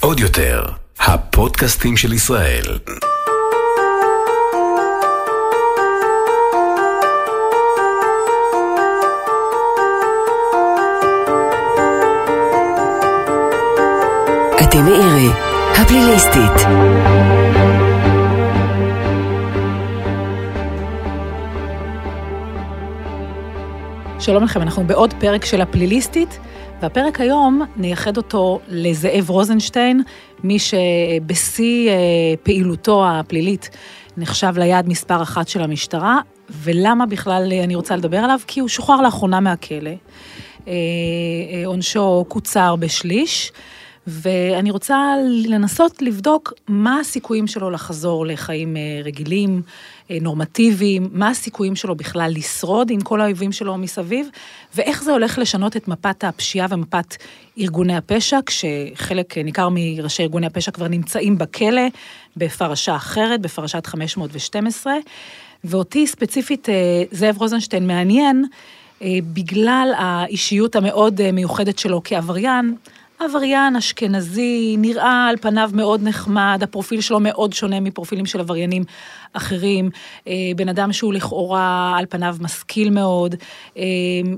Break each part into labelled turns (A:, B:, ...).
A: עוד יותר, הפודקאסטים של ישראל.
B: אתם מאירי, הפליליסטית.
C: שלום לכם, אנחנו בעוד פרק של הפליליסטית, והפרק היום נייחד אותו לזאב רוזנשטיין, מי שבשיא אה, פעילותו הפלילית נחשב ליעד מספר אחת של המשטרה, ולמה בכלל אני רוצה לדבר עליו? כי הוא שוחרר לאחרונה מהכלא. אה, אה, עונשו קוצר בשליש. ואני רוצה לנסות לבדוק מה הסיכויים שלו לחזור לחיים רגילים, נורמטיביים, מה הסיכויים שלו בכלל לשרוד עם כל האויבים שלו מסביב, ואיך זה הולך לשנות את מפת הפשיעה ומפת ארגוני הפשע, כשחלק ניכר מראשי ארגוני הפשע כבר נמצאים בכלא בפרשה אחרת, בפרשת 512, ואותי ספציפית זאב רוזנשטיין מעניין, בגלל האישיות המאוד מיוחדת שלו כעבריין, עבריין אשכנזי, נראה על פניו מאוד נחמד, הפרופיל שלו מאוד שונה מפרופילים של עבריינים אחרים, בן אדם שהוא לכאורה על פניו משכיל מאוד,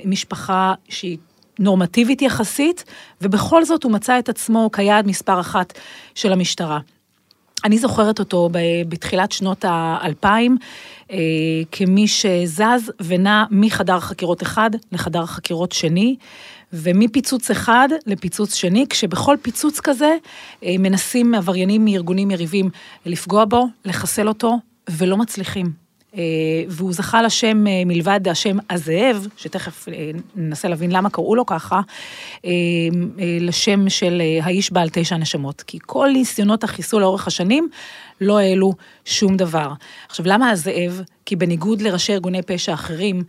C: משפחה שהיא נורמטיבית יחסית, ובכל זאת הוא מצא את עצמו כיעד מספר אחת של המשטרה. אני זוכרת אותו בתחילת שנות האלפיים, כמי שזז ונע מחדר חקירות אחד לחדר חקירות שני, ומפיצוץ אחד לפיצוץ שני, כשבכל פיצוץ כזה מנסים עבריינים מארגונים יריבים לפגוע בו, לחסל אותו, ולא מצליחים. והוא זכה לשם מלבד השם הזאב, שתכף ננסה להבין למה קראו לו ככה, לשם של האיש בעל תשע נשמות. כי כל ניסיונות החיסול לאורך השנים לא העלו שום דבר. עכשיו, למה הזאב? כי בניגוד לראשי ארגוני פשע אחרים,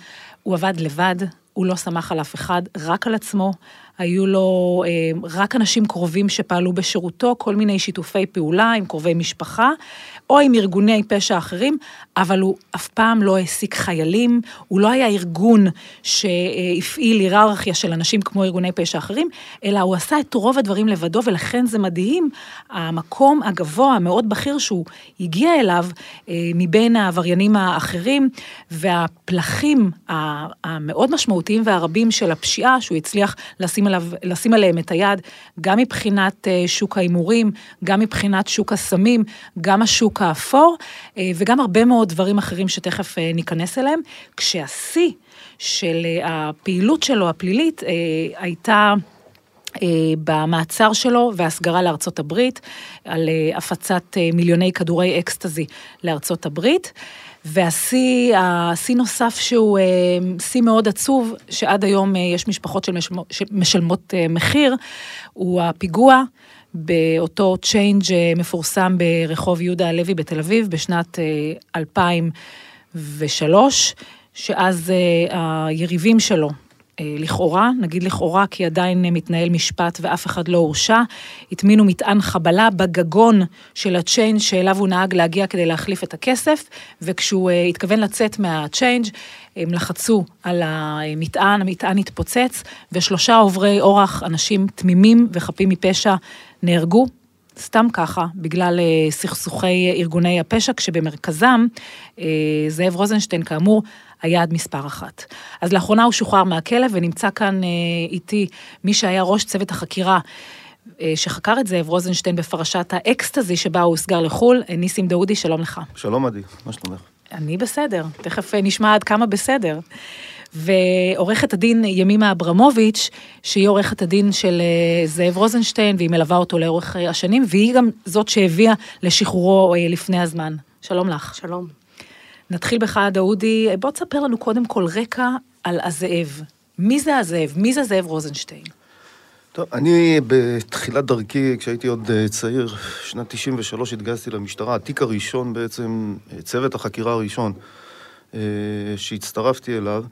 C: הוא עבד לבד, הוא לא סמך על אף אחד, רק על עצמו. היו לו רק אנשים קרובים שפעלו בשירותו, כל מיני שיתופי פעולה עם קרובי משפחה, או עם ארגוני פשע אחרים, אבל הוא אף פעם לא העסיק חיילים, הוא לא היה ארגון שהפעיל היררכיה של אנשים כמו ארגוני פשע אחרים, אלא הוא עשה את רוב הדברים לבדו, ולכן זה מדהים, המקום הגבוה, המאוד בכיר שהוא הגיע אליו, מבין העבריינים האחרים, והפלחים המאוד משמעותיים והרבים של הפשיעה, שהוא הצליח לשים, עליו, לשים עליהם את היד, גם מבחינת שוק ההימורים, גם מבחינת שוק הסמים, גם השוק האפור, וגם הרבה מאוד דברים אחרים שתכף ניכנס אליהם, כשהשיא של הפעילות שלו, הפלילית, הייתה... במעצר שלו והסגרה לארצות הברית, על הפצת מיליוני כדורי אקסטזי לארצות הברית. והשיא, השיא נוסף שהוא שיא מאוד עצוב, שעד היום יש משפחות שמשלמות מחיר, הוא הפיגוע באותו צ'יינג' מפורסם ברחוב יהודה הלוי בתל אביב בשנת 2003, שאז היריבים שלו, לכאורה, נגיד לכאורה כי עדיין מתנהל משפט ואף אחד לא הורשע, הטמינו מטען חבלה בגגון של הצ'יינג' שאליו הוא נהג להגיע כדי להחליף את הכסף, וכשהוא התכוון לצאת מהצ'יינג' הם לחצו על המטען, המטען התפוצץ, ושלושה עוברי אורח, אנשים תמימים וחפים מפשע, נהרגו. סתם ככה, בגלל סכסוכי ארגוני הפשע, כשבמרכזם זאב רוזנשטיין, כאמור, היעד מספר אחת. אז לאחרונה הוא שוחרר מהכלא ונמצא כאן איתי מי שהיה ראש צוות החקירה שחקר את זאב רוזנשטיין בפרשת האקסטזי שבה הוא הוסגר לחו"ל, ניסים דאודי, שלום לך.
D: שלום עדי, מה שלומך?
C: אני בסדר, תכף נשמע עד כמה בסדר. ועורכת הדין ימימה אברמוביץ', שהיא עורכת הדין של זאב רוזנשטיין, והיא מלווה אותו לאורך השנים, והיא גם זאת שהביאה לשחרורו לפני הזמן. שלום לך.
E: שלום.
C: נתחיל בך, דאודי. בוא תספר לנו קודם כל רקע על הזאב. מי זה הזאב? מי זה זאב רוזנשטיין?
D: טוב, אני בתחילת דרכי, כשהייתי עוד צעיר, שנת 93 התגייסתי למשטרה. התיק הראשון בעצם, צוות החקירה הראשון שהצטרפתי אליו,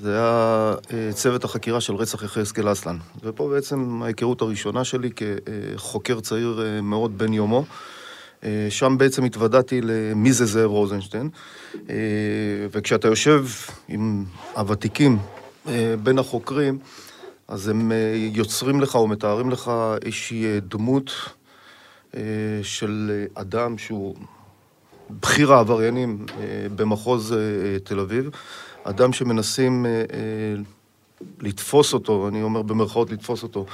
D: זה היה צוות החקירה של רצח יחזקאל אסלן. ופה בעצם ההיכרות הראשונה שלי כחוקר צעיר מאוד בן יומו. שם בעצם התוודעתי למי זה זאב רוזנשטיין. וכשאתה יושב עם הוותיקים בין החוקרים, אז הם אה, יוצרים לך או מתארים לך איזושהי אה, דמות אה, של אדם שהוא בכיר העבריינים במחוז תל אביב, אדם שמנסים לתפוס אותו, אני אומר במרכאות לתפוס אותו,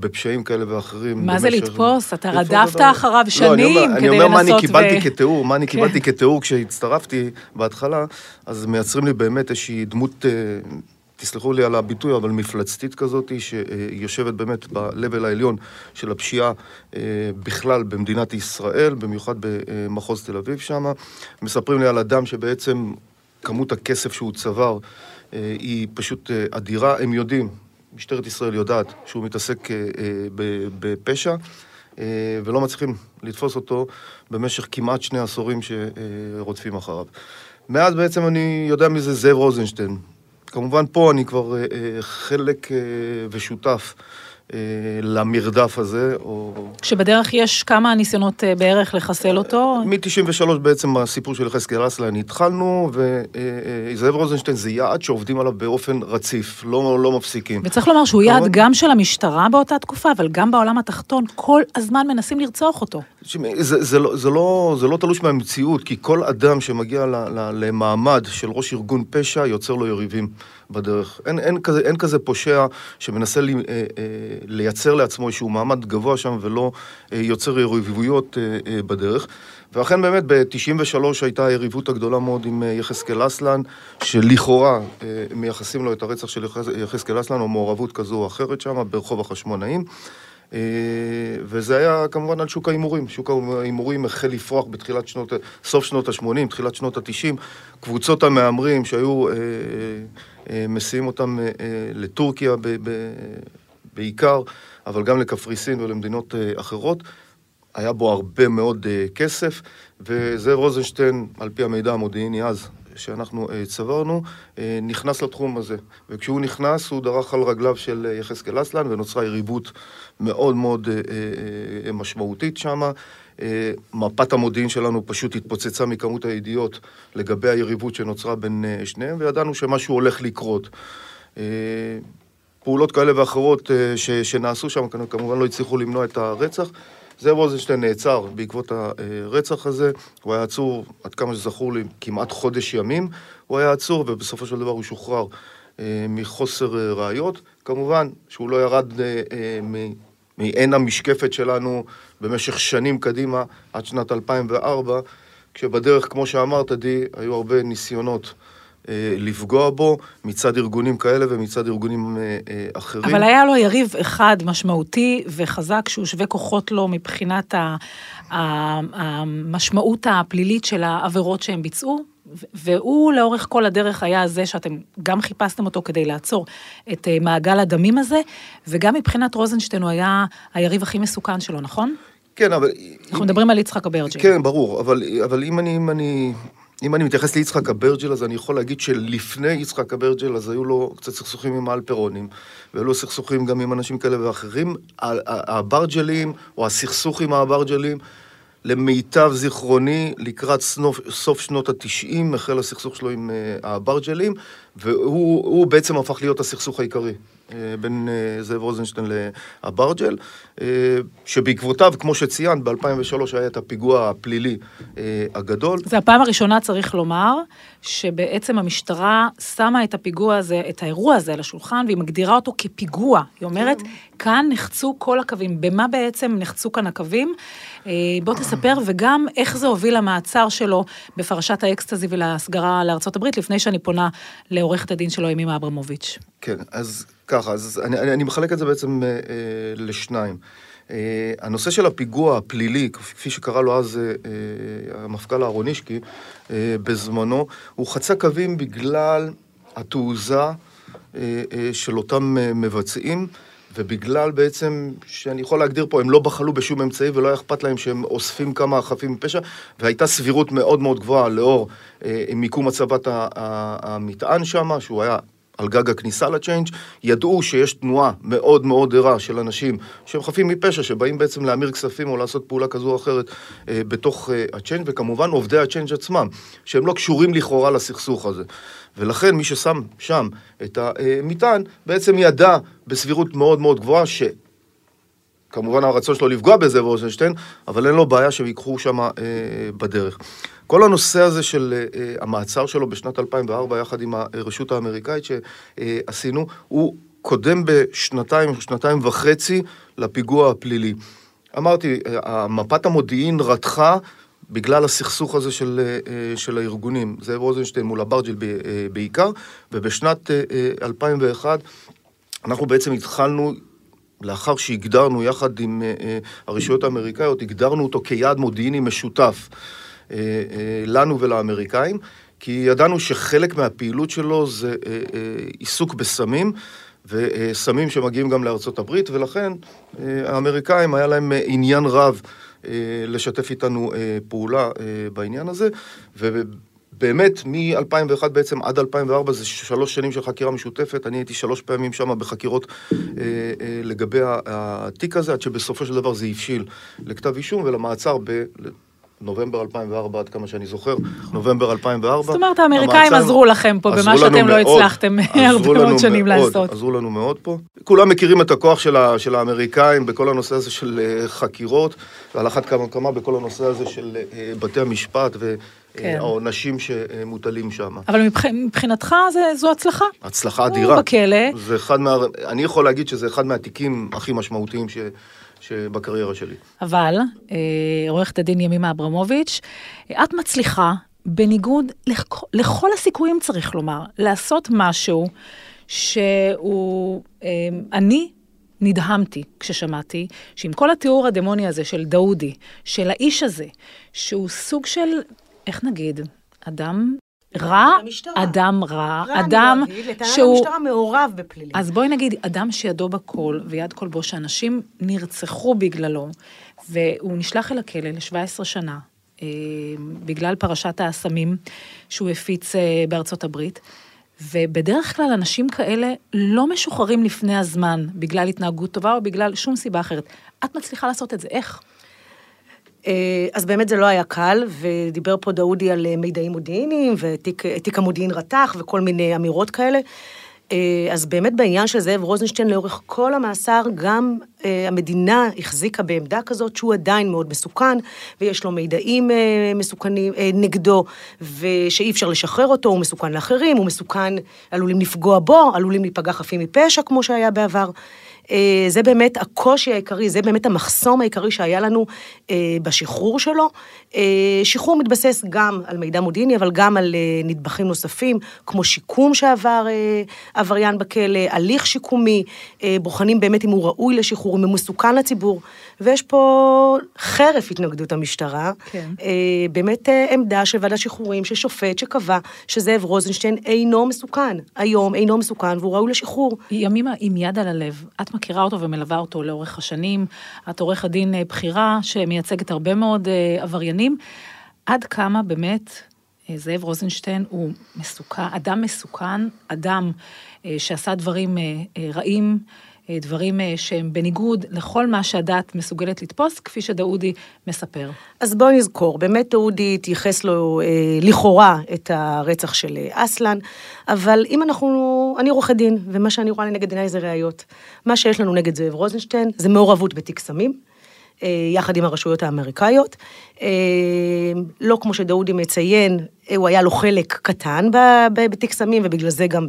D: בפשעים כאלה ואחרים.
C: מה זה לתפוס? אתה רדפת אחריו שנים כדי לנסות ו...
D: אני אומר מה אני קיבלתי כתיאור, מה אני כן. קיבלתי כתיאור כשהצטרפתי בהתחלה, אז מייצרים לי באמת איזושהי דמות תסלחו לי על הביטוי, אבל מפלצתית כזאת, שיושבת באמת ב-level העליון של הפשיעה אה, בכלל במדינת ישראל, במיוחד במחוז תל אביב שם. מספרים לי על אדם שבעצם כמות הכסף שהוא צבר אה, היא פשוט אה, אדירה. הם יודעים, משטרת ישראל יודעת שהוא מתעסק בפשע. ולא מצליחים לתפוס אותו במשך כמעט שני עשורים שרודפים אחריו. מאז בעצם אני יודע מי זה זאב רוזנשטיין, כמובן פה אני כבר אה, אה, חלק אה, ושותף למרדף הזה. או...
C: שבדרך יש כמה ניסיונות בערך לחסל אותו?
D: מ-93 בעצם הסיפור של יחזקאל אסלן התחלנו, וזאב רוזנשטיין זה יעד שעובדים עליו באופן רציף, לא, לא מפסיקים.
C: וצריך לומר שהוא יעד גם של המשטרה באותה תקופה, אבל גם בעולם התחתון, כל הזמן מנסים לרצוח אותו.
D: זה, זה, לא, זה, לא, זה לא תלוש מהמציאות, כי כל אדם שמגיע ל, ל, למעמד של ראש ארגון פשע, יוצר לו יריבים בדרך. אין, אין, כזה, אין כזה פושע שמנסה לי, אה, אה, לייצר לעצמו איזשהו מעמד גבוה שם ולא אה, יוצר יריבויות אה, אה, בדרך. ואכן באמת ב-93 הייתה היריבות הגדולה מאוד עם אה, יחזקאל אסלן, שלכאורה אה, מייחסים לו את הרצח של יחזקאל אסלן או מעורבות כזו או אחרת שם ברחוב החשמונאים. אה, וזה היה כמובן על שוק ההימורים. שוק ההימורים החל לפרוח בתחילת שנות, סוף שנות ה-80, תחילת שנות ה-90. קבוצות המהמרים שהיו אה, מסיעים אותם לטורקיה ב, ב, בעיקר, אבל גם לקפריסין ולמדינות אחרות. היה בו הרבה מאוד כסף, וזאב רוזנשטיין, על פי המידע המודיעיני אז, שאנחנו צברנו, נכנס לתחום הזה. וכשהוא נכנס, הוא דרך על רגליו של יחזקאל אסלן, ונוצרה יריבות מאוד מאוד אה, אה, אה, משמעותית שם. מפת המודיעין שלנו פשוט התפוצצה מכמות הידיעות לגבי היריבות שנוצרה בין שניהם, וידענו שמשהו הולך לקרות. פעולות כאלה ואחרות ש, שנעשו שם, כמובן לא הצליחו למנוע את הרצח. זאב רוזנשטיין נעצר בעקבות הרצח הזה, הוא היה עצור, עד כמה שזכור לי, כמעט חודש ימים, הוא היה עצור ובסופו של דבר הוא שוחרר מחוסר ראיות. כמובן שהוא לא ירד מעין המשקפת שלנו במשך שנים קדימה, עד שנת 2004, כשבדרך, כמו שאמרת, די, היו הרבה ניסיונות. אה, לפגוע בו מצד ארגונים כאלה ומצד ארגונים אה, אה, אחרים.
C: אבל היה לו יריב אחד משמעותי וחזק שהוא שווה כוחות לו מבחינת המשמעות הפלילית של העבירות שהם ביצעו, והוא לאורך כל הדרך היה זה שאתם גם חיפשתם אותו כדי לעצור את מעגל הדמים הזה, וגם מבחינת רוזנשטיין הוא היה היריב הכי מסוכן שלו, נכון?
D: כן, אבל...
C: אנחנו אם... מדברים על יצחק אברג'יל.
D: כן, ברור, אבל, אבל אם אני... אם אני... אם אני מתייחס ליצחק אברג'יל, אז אני יכול להגיד שלפני יצחק אברג'יל, אז היו לו קצת סכסוכים עם האלפרונים, והיו לו סכסוכים גם עם אנשים כאלה ואחרים. האברג'לים, או הסכסוך עם האברג'לים, למיטב זיכרוני, לקראת סנוף, סוף שנות התשעים, החל הסכסוך שלו עם uh, האברג'לים, והוא בעצם הפך להיות הסכסוך העיקרי בין uh, זאב רוזנשטיין לאברג'ל, uh, שבעקבותיו, כמו שציינת, ב-2003 היה את הפיגוע הפלילי הגדול.
C: זה הפעם הראשונה, צריך לומר, שבעצם המשטרה שמה את הפיגוע הזה, את האירוע הזה על השולחן, והיא מגדירה אותו כפיגוע. היא אומרת, כן. כאן נחצו כל הקווים. במה בעצם נחצו כאן הקווים? אה, בוא תספר, וגם איך זה הוביל למעצר שלו בפרשת האקסטזי ולהסגרה הברית, לפני שאני פונה לעורכת הדין שלו, ימימה אברמוביץ'.
D: כן, אז ככה, אז אני, אני, אני מחלק את זה בעצם אה, אה, לשניים. אה, הנושא של הפיגוע הפלילי, כפי שקרא לו אז אה, אה, המפכ"ל אהרונישקי אה, בזמנו, הוא חצה קווים בגלל התעוזה אה, אה, של אותם אה, מבצעים. ובגלל בעצם, שאני יכול להגדיר פה, הם לא בחלו בשום אמצעי ולא היה אכפת להם שהם אוספים כמה חפים מפשע, והייתה סבירות מאוד מאוד גבוהה לאור אה, מיקום הצבת המטען שם, שהוא היה על גג הכניסה לצ'יינג', ידעו שיש תנועה מאוד מאוד ערה של אנשים שהם חפים מפשע, שבאים בעצם להמיר כספים או לעשות פעולה כזו או אחרת אה, בתוך אה, הצ'יינג', וכמובן עובדי הצ'יינג' עצמם, שהם לא קשורים לכאורה לסכסוך הזה. ולכן מי ששם שם את המטען, בעצם ידע בסבירות מאוד מאוד גבוהה ש... כמובן הרצון שלו לפגוע בזאב רוזנשטיין, אבל אין לו בעיה שהם ייקחו שם אה, בדרך. כל הנושא הזה של אה, המעצר שלו בשנת 2004, יחד עם הרשות האמריקאית שעשינו, הוא קודם בשנתיים, שנתיים וחצי לפיגוע הפלילי. אמרתי, מפת המודיעין רתחה בגלל הסכסוך הזה של, אה, של הארגונים, זאב רוזנשטיין מול אברג'יל אה, בעיקר, ובשנת 2001 אה, אנחנו בעצם התחלנו לאחר שהגדרנו יחד עם הרשויות האמריקאיות, הגדרנו אותו כיעד מודיעיני משותף לנו ולאמריקאים, כי ידענו שחלק מהפעילות שלו זה עיסוק בסמים, וסמים שמגיעים גם לארצות הברית, ולכן האמריקאים היה להם עניין רב אה, לשתף איתנו אה, פעולה אה, בעניין הזה, ובאמת מ-2001 בעצם עד 2004 זה שלוש שנים של חקירה משותפת, אני הייתי שלוש פעמים שם בחקירות לגבי התיק הזה, עד שבסופו של דבר זה הבשיל לכתב אישום ולמעצר ב... נובמבר 2004, עד כמה שאני זוכר, נובמבר 2004.
C: זאת אומרת, האמריקאים עזרו לכם פה במה שאתם לא הצלחתם הרבה מאוד שנים לעשות.
D: עזרו לנו מאוד פה. כולם מכירים את הכוח של האמריקאים בכל הנושא הזה של אה, חקירות, ועל אחת כמה וכמה בכל הנושא הזה של אה, בתי המשפט כן. שמוטלים שם.
C: אבל מבחינתך זו הצלחה.
D: הצלחה אדירה.
C: הוא בכלא.
D: זה אחד מה... אני יכול להגיד שזה אחד מהתיקים הכי משמעותיים ש... שבקריירה שלי.
C: אבל, אה, עורכת הדין ימימה אברמוביץ', את מצליחה, בניגוד לכ- לכל הסיכויים, צריך לומר, לעשות משהו שהוא... אה, אני נדהמתי כששמעתי שעם כל התיאור הדמוני הזה של דאודי, של האיש הזה, שהוא סוג של, איך נגיד, אדם רע, אדם רע, אדם שהוא...
E: המשטרה מעורב בפלילים.
C: אז בואי נגיד, אדם שידו בכל ויד כל בו, שאנשים נרצחו בגללו, והוא נשלח אל הכלא ל-17 שנה, אה, בגלל פרשת האסמים שהוא הפיץ אה, בארצות הברית. ובדרך כלל אנשים כאלה לא משוחררים לפני הזמן, בגלל התנהגות טובה או בגלל שום סיבה אחרת. את מצליחה לעשות את זה, איך?
E: אה, אז באמת זה לא היה קל, ודיבר פה דאודי על אה, מידעים מודיעיניים, ותיק המודיעין רתח, וכל מיני אמירות כאלה. אה, אז באמת בעניין של זאב רוזנשטיין לאורך כל המאסר, גם המדינה החזיקה בעמדה כזאת שהוא עדיין מאוד מסוכן, ויש לו מידעים מסוכנים נגדו, ושאי אפשר לשחרר אותו, הוא מסוכן לאחרים, הוא מסוכן, עלולים לפגוע בו, עלולים להיפגע חפים מפשע, כמו שהיה בעבר. אה, זה באמת הקושי העיקרי, זה באמת המחסום העיקרי שהיה לנו אה, בשחרור שלו. אה, שחרור מתבסס גם על מידע מודיעיני, אבל גם על נדבכים נוספים, כמו שיקום שעבר עבריין בכלא, הליך שיקומי, בוחנים באמת אם הוא ראוי לשחרור, אם הוא מסוכן לציבור. ויש פה חרף התנגדות המשטרה, כן. באמת עמדה של ועדת שחרורים, של שופט שקבע שזאב רוזנשטיין אינו מסוכן. היום אינו מסוכן והוא ראוי לשחרור.
C: ימימה, עם יד על הלב, את מכירה אותו ומלווה אותו לאורך השנים. את עורכת דין אה, בכירה שמייצגת הרבה מאוד אה, עבריינים. עד כמה באמת אה, זאב רוזנשטיין הוא מסוכן, אדם מסוכן, אדם שעשה דברים רעים, דברים שהם בניגוד לכל מה שהדת מסוגלת לתפוס, כפי שדאודי מספר.
E: אז בואו נזכור, באמת דאודי התייחס לו אה, לכאורה את הרצח של אה, אסלן, אבל אם אנחנו, אני עורכת דין, ומה שאני רואה לנגד עיניי זה ראיות. מה שיש לנו נגד זאב רוזנשטיין זה מעורבות בתיק סמים. אה, יחד עם הרשויות האמריקאיות. אה, לא כמו שדאודי מציין, הוא היה לו חלק קטן בתיק סמים, ובגלל זה גם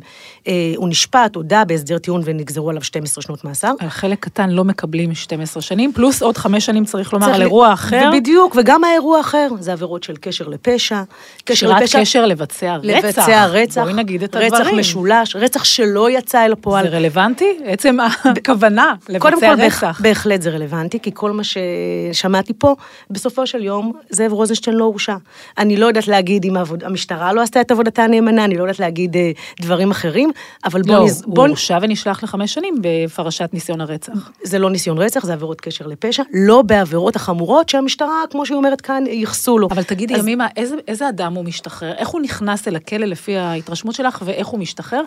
E: אה, הוא נשפט, הודה בהסדר טיעון ונגזרו עליו 12 שנות מאסר.
C: על חלק קטן לא מקבלים 12 שנים, פלוס עוד חמש שנים צריך לומר צריך על אירוע אחר.
E: בדיוק, וגם האירוע האחר, זה עבירות של קשר לפשע.
C: קשר לפשע. קשר לבצע רצח.
E: לבצע רצח.
C: בואי נגיד את
E: הדברים. רצח משולש, רצח שלא יצא אל הפועל.
C: זה רלוונטי? עצם הכוונה לבצע רצח. קודם
E: כל, בהחלט זה רלוונטי, כי כל מה ששמעתי פה, בסופו של יום, זאב רוזנשטיין לא הורשע. אני לא יודעת להגיד אם עבוד, המשטרה לא עשתה את עבודתה נאמנה, אני לא יודעת להגיד אה, דברים אחרים, אבל בוא...
C: לא,
E: נז...
C: הוא
E: בוא...
C: הורשע ונשלח לחמש שנים בפרשת ניסיון הרצח.
E: זה לא ניסיון רצח, זה עבירות קשר לפשע, לא בעבירות החמורות שהמשטרה, כמו שהיא אומרת כאן, ייחסו לו.
C: אבל תגידי,
E: אז-
C: ימימה, איזה, איזה אדם הוא משתחרר? איך הוא נכנס אל הכלא לפי ההתרשמות שלך, ואיך הוא משתחרר?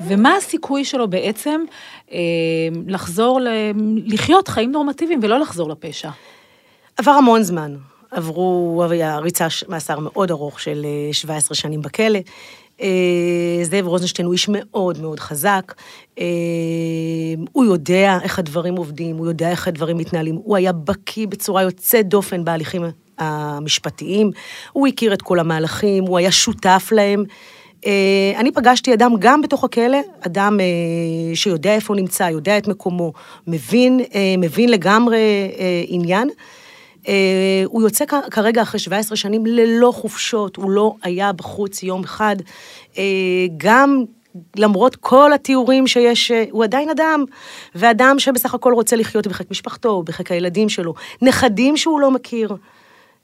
C: ומה הסיכוי שלו בעצם אה, לחזור, ל... לחיות חיים נורמטיביים ולא לחזור לפשע?
E: עבר המון זמן. עברו, היה ריצה מאסר מאוד ארוך של אה, 17 שנים בכלא. אה, זאב רוזנשטיין הוא איש מאוד מאוד חזק. אה, הוא יודע איך הדברים עובדים, הוא יודע איך הדברים מתנהלים. הוא היה בקיא בצורה יוצאת דופן בהליכים המשפטיים. הוא הכיר את כל המהלכים, הוא היה שותף להם. אה, אני פגשתי אדם גם בתוך הכלא, אדם אה, שיודע איפה הוא נמצא, יודע את מקומו, מבין, אה, מבין לגמרי אה, עניין. אה, הוא יוצא כרגע אחרי 17 שנים ללא חופשות, הוא לא היה בחוץ יום אחד. אה, גם למרות כל התיאורים שיש, אה, הוא עדיין אדם, ואדם שבסך הכל רוצה לחיות בחיק משפחתו, בחיק הילדים שלו, נכדים שהוא לא מכיר.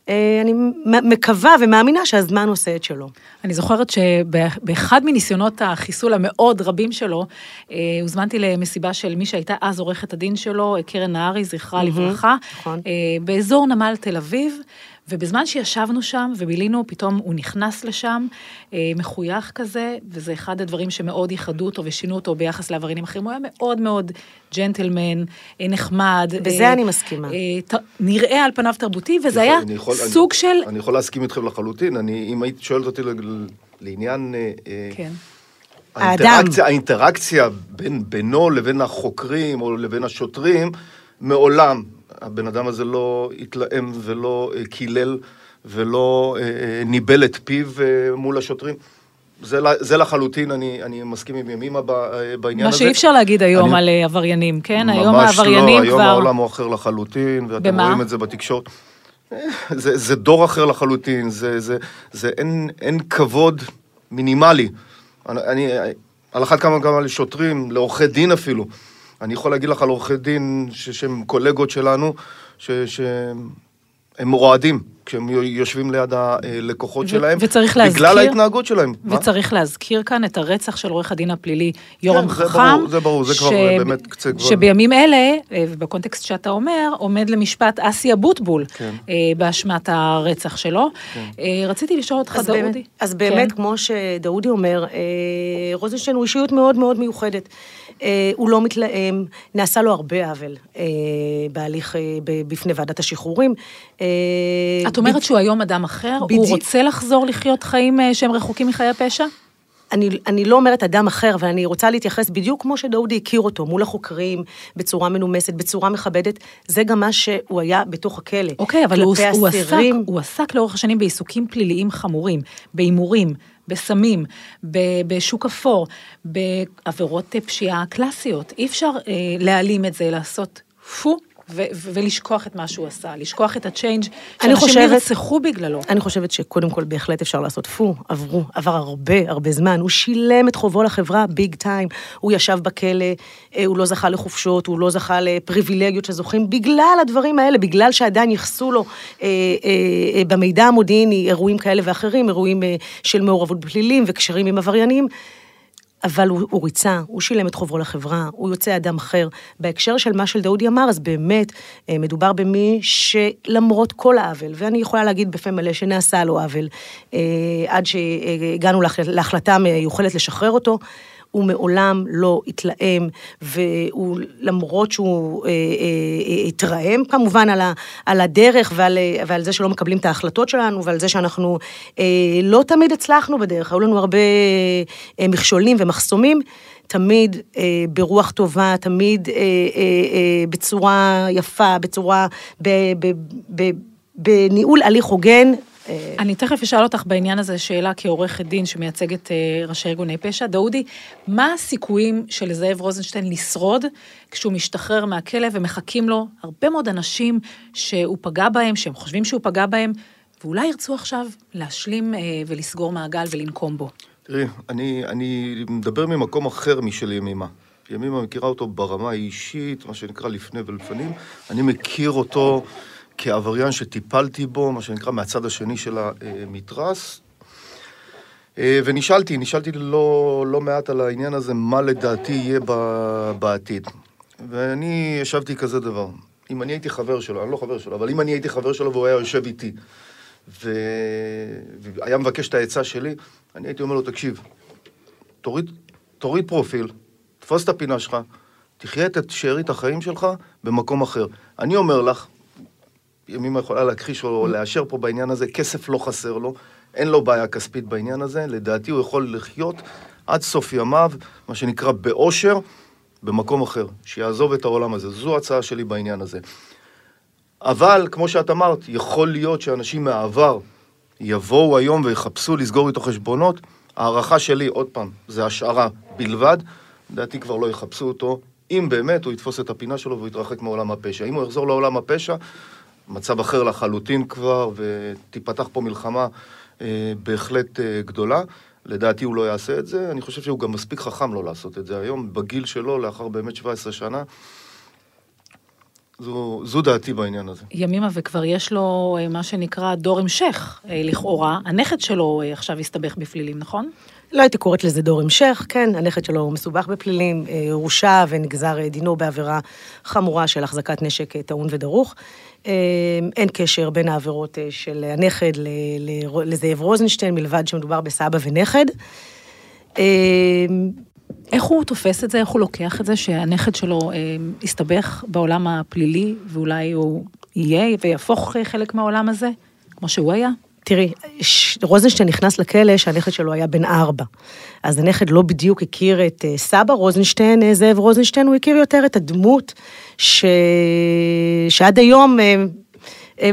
E: אה, אני מקווה ומאמינה שהזמן עושה את שלו.
C: אני זוכרת שבאחד מניסיונות החיסול המאוד רבים שלו, אה, הוזמנתי למסיבה של מי שהייתה אז עורכת הדין שלו, קרן נהרי, זכרה לברכה,
E: נכון.
C: אה, באזור נמל תל אביב. ובזמן שישבנו שם ובילינו, פתאום הוא נכנס לשם, אה, מחוייך כזה, וזה אחד הדברים שמאוד ייחדו אותו ושינו אותו ביחס לעבריינים אחרים. הוא היה מאוד מאוד ג'נטלמן, אה, נחמד.
E: בזה
C: אה,
E: אני מסכימה.
C: אה, ת- נראה על פניו תרבותי, וזה היה
D: אני יכול-
C: סוג
D: אני-
C: של...
D: אני יכול להסכים איתכם לחלוטין. אני, אם היית שואלת אותי ל- לעניין... אה, אה,
C: כן.
D: האינטראקציה, האינטראקציה בין, בינו לבין החוקרים או לבין השוטרים, מעולם הבן אדם הזה לא התלהם ולא אה, קילל ולא אה, אה, ניבל את פיו מול השוטרים. זה, לחלוטין, אני, אני מסכים עם ימימה בעניין
C: מה
D: הזה.
C: שאי אפשר להגיד היום
D: אני-
C: על עבריינים, כן? היום
D: ממש
C: העבריינים
D: לא, היום
C: כבר...
D: העולם הוא אחר לחלוטין, ואתם
C: במה?
D: רואים את זה בתקשורת. זה, זה דור אחר לחלוטין, זה, זה, זה אין, אין כבוד מינימלי. אני, אני, על אחת כמה וכמה לשוטרים, לעורכי דין אפילו. אני יכול להגיד לך על עורכי דין ש, שהם קולגות שלנו, ש, שהם רועדים כשהם יושבים ליד הלקוחות
C: ו-
D: שלהם.
C: וצריך
D: בגלל
C: להזכיר-
D: ההתנהגות שלהם. מה?
C: וצריך להזכיר כאן את הרצח של עורך הדין הפלילי יורם
D: כן, זה
C: חכם.
D: ברור, זה ברור, זה כבר באמת קצה גבול.
C: שבימים אלה, אה, ובקונטקסט שאתה אומר, עומד למשפט אסי אבוטבול,
D: כן.
C: אה, באשמת הרצח שלו. אה, רציתי לשאול אותך,
E: אז באמת,
C: דאודי.
E: אז באמת,
C: כן.
E: כמו שדאודי אומר, רוזנשטיין הוא אישיות מאוד מאוד מיוחדת. אה, הוא לא מתלהם, נעשה לו הרבה עוול אה, בהליך, אה, בפני ועדת השחרורים. אה,
C: את אומרת שהוא היום אדם אחר? הוא. רוצה לחזור לחיות חיים אה, שהם רחוקים מחיי הפשע?
E: אני, אני לא אומרת אדם אחר, אבל אני רוצה להתייחס בדיוק כמו שדאודי הכיר אותו, מול החוקרים, בצורה מנומסת, בצורה מכבדת. זה גם מה שהוא היה בתוך הכלא.
C: אוקיי, אבל הוא,
E: כלפי
C: הוא, עסק. הוא עסק לאורך השנים בעיסוקים פליליים חמורים, בהימורים, בסמים, בשוק אפור, בעבירות אה, פשיעה קלאסיות. אי אפשר אה, להעלים את זה, לעשות פו. ו- ו- ולשכוח את מה שהוא עשה, לשכוח את הצ'יינג' שאנשים נרצחו בגללו.
E: אני חושבת שקודם כל בהחלט אפשר לעשות פו, עברו, עבר הרבה הרבה זמן, הוא שילם את חובו לחברה ביג טיים, הוא ישב בכלא, אה, הוא לא זכה לחופשות, הוא לא זכה לפריבילגיות שזוכים בגלל הדברים האלה, בגלל שעדיין ייחסו לו אה, אה, אה, במידע המודיעיני אירועים כאלה ואחרים, אירועים אה, של מעורבות בפלילים וקשרים עם עבריינים. אבל הוא, הוא ריצה, הוא שילם את חובו לחברה, הוא יוצא אדם אחר. בהקשר של מה של דאודי אמר, אז באמת, אה, מדובר במי שלמרות כל העוול, ואני יכולה להגיד בפה מלא שנעשה לו עוול, אה, עד שהגענו להח- להחלטה מיוחדת לשחרר אותו, הוא מעולם לא התלהם, והוא, למרות שהוא אה, אה, אה, התרעם כמובן על, ה, על הדרך ועל, אה, ועל זה שלא מקבלים את ההחלטות שלנו, ועל זה שאנחנו אה, לא תמיד הצלחנו בדרך, היו לנו הרבה אה, מכשולים ומחסומים. תמיד אה, ברוח טובה, תמיד אה, אה, אה, בצורה יפה, בצורה, ב, ב, ב, בניהול הליך הוגן. אה,
C: אני תכף אשאל אותך בעניין הזה שאלה כעורכת דין שמייצגת אה, ראשי ארגוני פשע. דאודי, מה הסיכויים של זאב רוזנשטיין לשרוד כשהוא משתחרר מהכלא ומחכים לו הרבה מאוד אנשים שהוא פגע בהם, שהם חושבים שהוא פגע בהם, ואולי ירצו עכשיו להשלים אה, ולסגור מעגל ולנקום בו.
D: תראי, אני, אני מדבר ממקום אחר משל ימימה. ימימה מכירה אותו ברמה האישית, מה שנקרא לפני ולפנים. אני מכיר אותו כעבריין שטיפלתי בו, מה שנקרא מהצד השני של המתרס. אה, ונשאלתי, נשאלתי לא, לא מעט על העניין הזה, מה לדעתי יהיה ב- בעתיד. ואני ישבתי כזה דבר, אם אני הייתי חבר שלו, אני לא חבר שלו, אבל אם אני הייתי חבר שלו והוא היה יושב איתי, ו... והיה מבקש את העצה שלי, אני הייתי אומר לו, תקשיב, תוריד, תוריד פרופיל, תפוס את הפינה שלך, תחיה את שארית החיים שלך במקום אחר. אני אומר לך, ימימה יכולה להכחיש או לאשר פה בעניין הזה, כסף לא חסר לו, אין לו בעיה כספית בעניין הזה, לדעתי הוא יכול לחיות עד סוף ימיו, מה שנקרא באושר, במקום אחר, שיעזוב את העולם הזה. זו ההצעה שלי בעניין הזה. אבל, כמו שאת אמרת, יכול להיות שאנשים מהעבר יבואו היום ויחפשו לסגור איתו חשבונות. ההערכה שלי, עוד פעם, זה השערה בלבד, לדעתי כבר לא יחפשו אותו, אם באמת הוא יתפוס את הפינה שלו והוא יתרחק מעולם הפשע. אם הוא יחזור לעולם הפשע, מצב אחר לחלוטין כבר, ותיפתח פה מלחמה אה, בהחלט אה, גדולה. לדעתי הוא לא יעשה את זה, אני חושב שהוא גם מספיק חכם לא לעשות את זה היום, בגיל שלו, לאחר באמת 17 שנה. זו, זו דעתי בעניין הזה.
C: ימימה, וכבר יש לו אה, מה שנקרא דור המשך, לכאורה. הנכד שלו עכשיו הסתבך בפלילים, נכון?
E: לא הייתי קוראת לזה דור המשך, כן, הנכד שלו מסובך בפלילים, הורשע ונגזר דינו בעבירה חמורה של החזקת נשק טעון ודרוך. אה, אין קשר בין העבירות אה, של הנכד לזאב רוזנשטיין, מלבד שמדובר בסבא ונכד. אה,
C: איך הוא תופס את זה, איך הוא לוקח את זה שהנכד שלו אה, הסתבך בעולם הפלילי, ואולי הוא יהיה ויהפוך אה, חלק מהעולם הזה, כמו שהוא היה?
E: תראי, רוזנשטיין נכנס לכלא שהנכד שלו היה בן ארבע. אז הנכד לא בדיוק הכיר את אה, סבא רוזנשטיין, אה, זאב רוזנשטיין, הוא הכיר יותר את הדמות ש... שעד היום אה,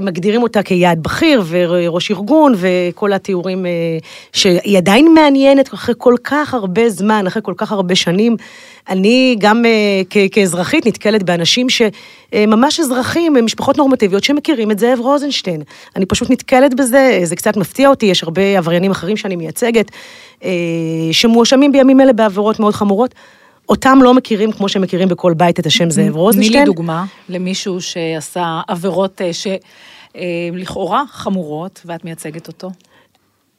E: מגדירים אותה כיעד בכיר וראש ארגון וכל התיאורים אה, שהיא עדיין מעניינת אחרי כל כך הרבה זמן, אחרי כל כך הרבה שנים. אני גם אה, כאזרחית נתקלת באנשים שממש אזרחים, אה, משפחות נורמטיביות שמכירים את זאב רוזנשטיין. אני פשוט נתקלת בזה, זה קצת מפתיע אותי, יש הרבה עבריינים אחרים שאני מייצגת, שמואשמים בימים אלה בעבירות מאוד חמורות. אותם לא מכירים כמו שמכירים בכל בית את השם זאב
C: תני
E: רוזנשטיין.
C: לי דוגמה למישהו שעשה עבירות אה, שלכאורה חמורות, ואת מייצגת אותו.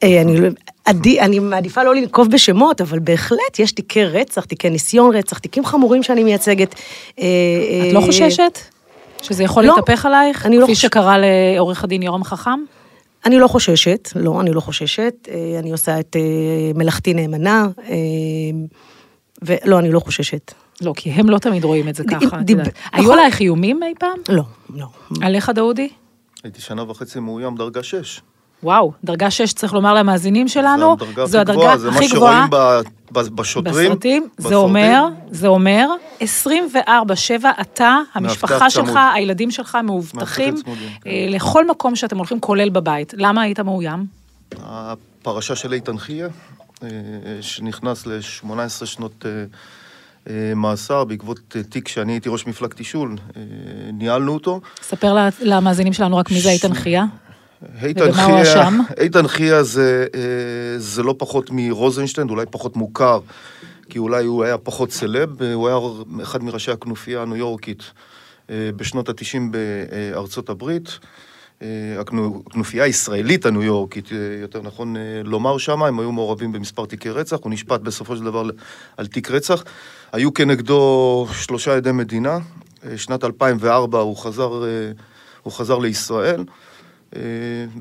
E: אה, אני, לא- עדי, אני מעדיפה לא לנקוב בשמות, אבל בהחלט יש תיקי רצח, תיקי ניסיון רצח, תיקים חמורים שאני מייצגת. אה,
C: את לא
E: אה,
C: חוששת שזה יכול
E: לא,
C: להתהפך עלייך?
E: אני לא
C: כפי
E: חוש-
C: שקרה לעורך הדין יורם חכם?
E: אני לא חוששת, לא, אני לא חוששת. אה, אני עושה את אה, מלאכתי נאמנה, אה, ולא, אני לא חוששת.
C: לא, כי הם לא תמיד רואים את זה ככה. יודעת. היו
E: נכון.
C: עלייך איומים אי פעם?
E: לא, לא.
C: עליך דאודי?
D: הייתי שנה וחצי מאוים דרגה 6.
C: וואו, דרגה 6 צריך לומר למאזינים שלנו,
D: זו הדרגה הכי גבוהה, זה מה שרואים בשוטרים.
C: בסרטים. זה. אומר, זה אומר, 24-7 אתה, המשפחה שלך. הילדים שלך מאובטחים
D: כן.
C: אה, לכל מקום שאתם הולכים, כולל בבית. למה היית מאוים?
D: הפרשה של איתן חייא, אה, שנכנס ל-18 שנות אה, אה, מאסר בעקבות אה, תיק שאני הייתי ראש מפלגת שול, אה, ניהלנו אותו.
C: ספר למאזינים שלנו רק מי זה איתן חייא.
D: איתן
C: אשם?
D: איתן חייא זה, אה, זה לא פחות מרוזנשטיין, אולי פחות מוכר, כי אולי הוא היה פחות סלב, אה, הוא היה אחד מראשי הכנופיה הניו יורקית אה, בשנות ה-90 בארצות הברית. הכנו- הכנופיה הישראלית הניו יורקית, אה, יותר נכון אה, לומר שמה, הם היו מעורבים במספר תיקי רצח, הוא נשפט בסופו של דבר על תיק רצח. היו כנגדו שלושה עדי מדינה, אה, שנת 2004 הוא חזר, הוא חזר לישראל.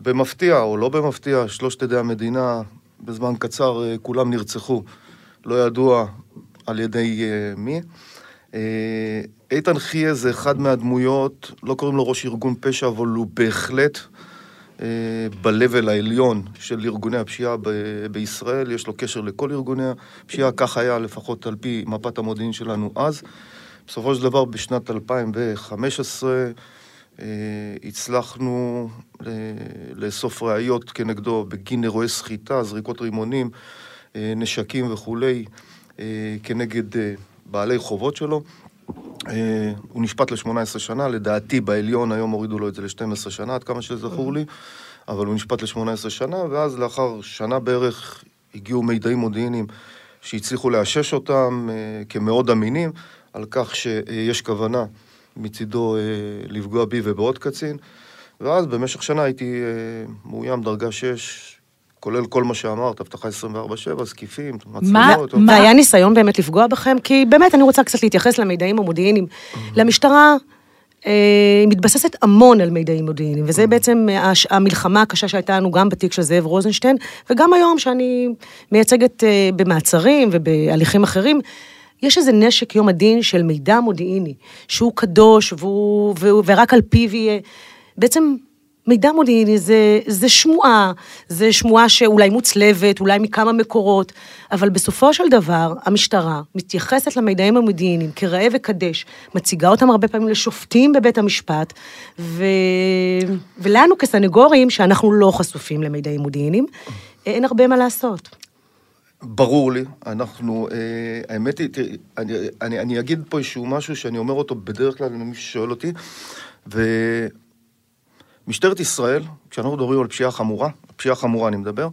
D: במפתיע או לא במפתיע, שלושת עדי המדינה, בזמן קצר כולם נרצחו, לא ידוע על ידי מי. איתן חייה זה אחד מהדמויות, לא קוראים לו ראש ארגון פשע, אבל הוא בהחלט אה, ב-level העליון של ארגוני הפשיעה ב- בישראל, יש לו קשר לכל ארגוני הפשיעה, כך היה לפחות על פי מפת המודיעין שלנו אז. בסופו של דבר, בשנת 2015 אה, הצלחנו אה, לאסוף ראיות כנגדו בגין אירועי סחיטה, זריקות רימונים, אה, נשקים וכולי, אה, כנגד אה, בעלי חובות שלו. אה, הוא נשפט ל-18 שנה, לדעתי בעליון היום הורידו לו את זה ל-12 שנה, עד כמה שזכור לי, אבל הוא נשפט ל-18 שנה, ואז לאחר שנה בערך הגיעו מידעים מודיעיניים שהצליחו לאשש אותם אה, כמאוד אמינים, על כך שיש כוונה מצידו אה, לפגוע בי ובעוד קצין, ואז במשך שנה הייתי אה, מאוים דרגה 6, כולל כל מה שאמרת, אבטחה 24/7, זקיפים,
C: מה-
D: מצלמות.
C: מה-
E: והיה ניסיון באמת לפגוע בכם? כי באמת, אני רוצה קצת להתייחס למידעים המודיעיניים. למשטרה אה, היא מתבססת המון על מידעים מודיעיניים, וזה בעצם המלחמה הקשה שהייתה לנו גם בתיק של זאב רוזנשטיין, וגם היום שאני מייצגת אה, במעצרים ובהליכים אחרים. יש איזה נשק יום הדין של מידע מודיעיני, שהוא קדוש והוא, והוא, ורק על פיו יהיה. בעצם מידע מודיעיני זה, זה שמועה, זה שמועה שאולי מוצלבת, אולי מכמה מקורות, אבל בסופו של דבר, המשטרה מתייחסת למידעים המודיעיניים כראה וקדש, מציגה אותם הרבה פעמים לשופטים בבית המשפט, ו... ולנו כסנגורים, שאנחנו לא חשופים למידעים מודיעיניים, אין הרבה מה לעשות.
D: ברור לי, אנחנו, אה, האמת היא, תראי, אני, אני, אני אגיד פה איזשהו משהו שאני אומר אותו בדרך כלל למי ששואל אותי, ומשטרת ישראל, כשאנחנו מדברים על פשיעה חמורה, פשיעה חמורה אני מדבר,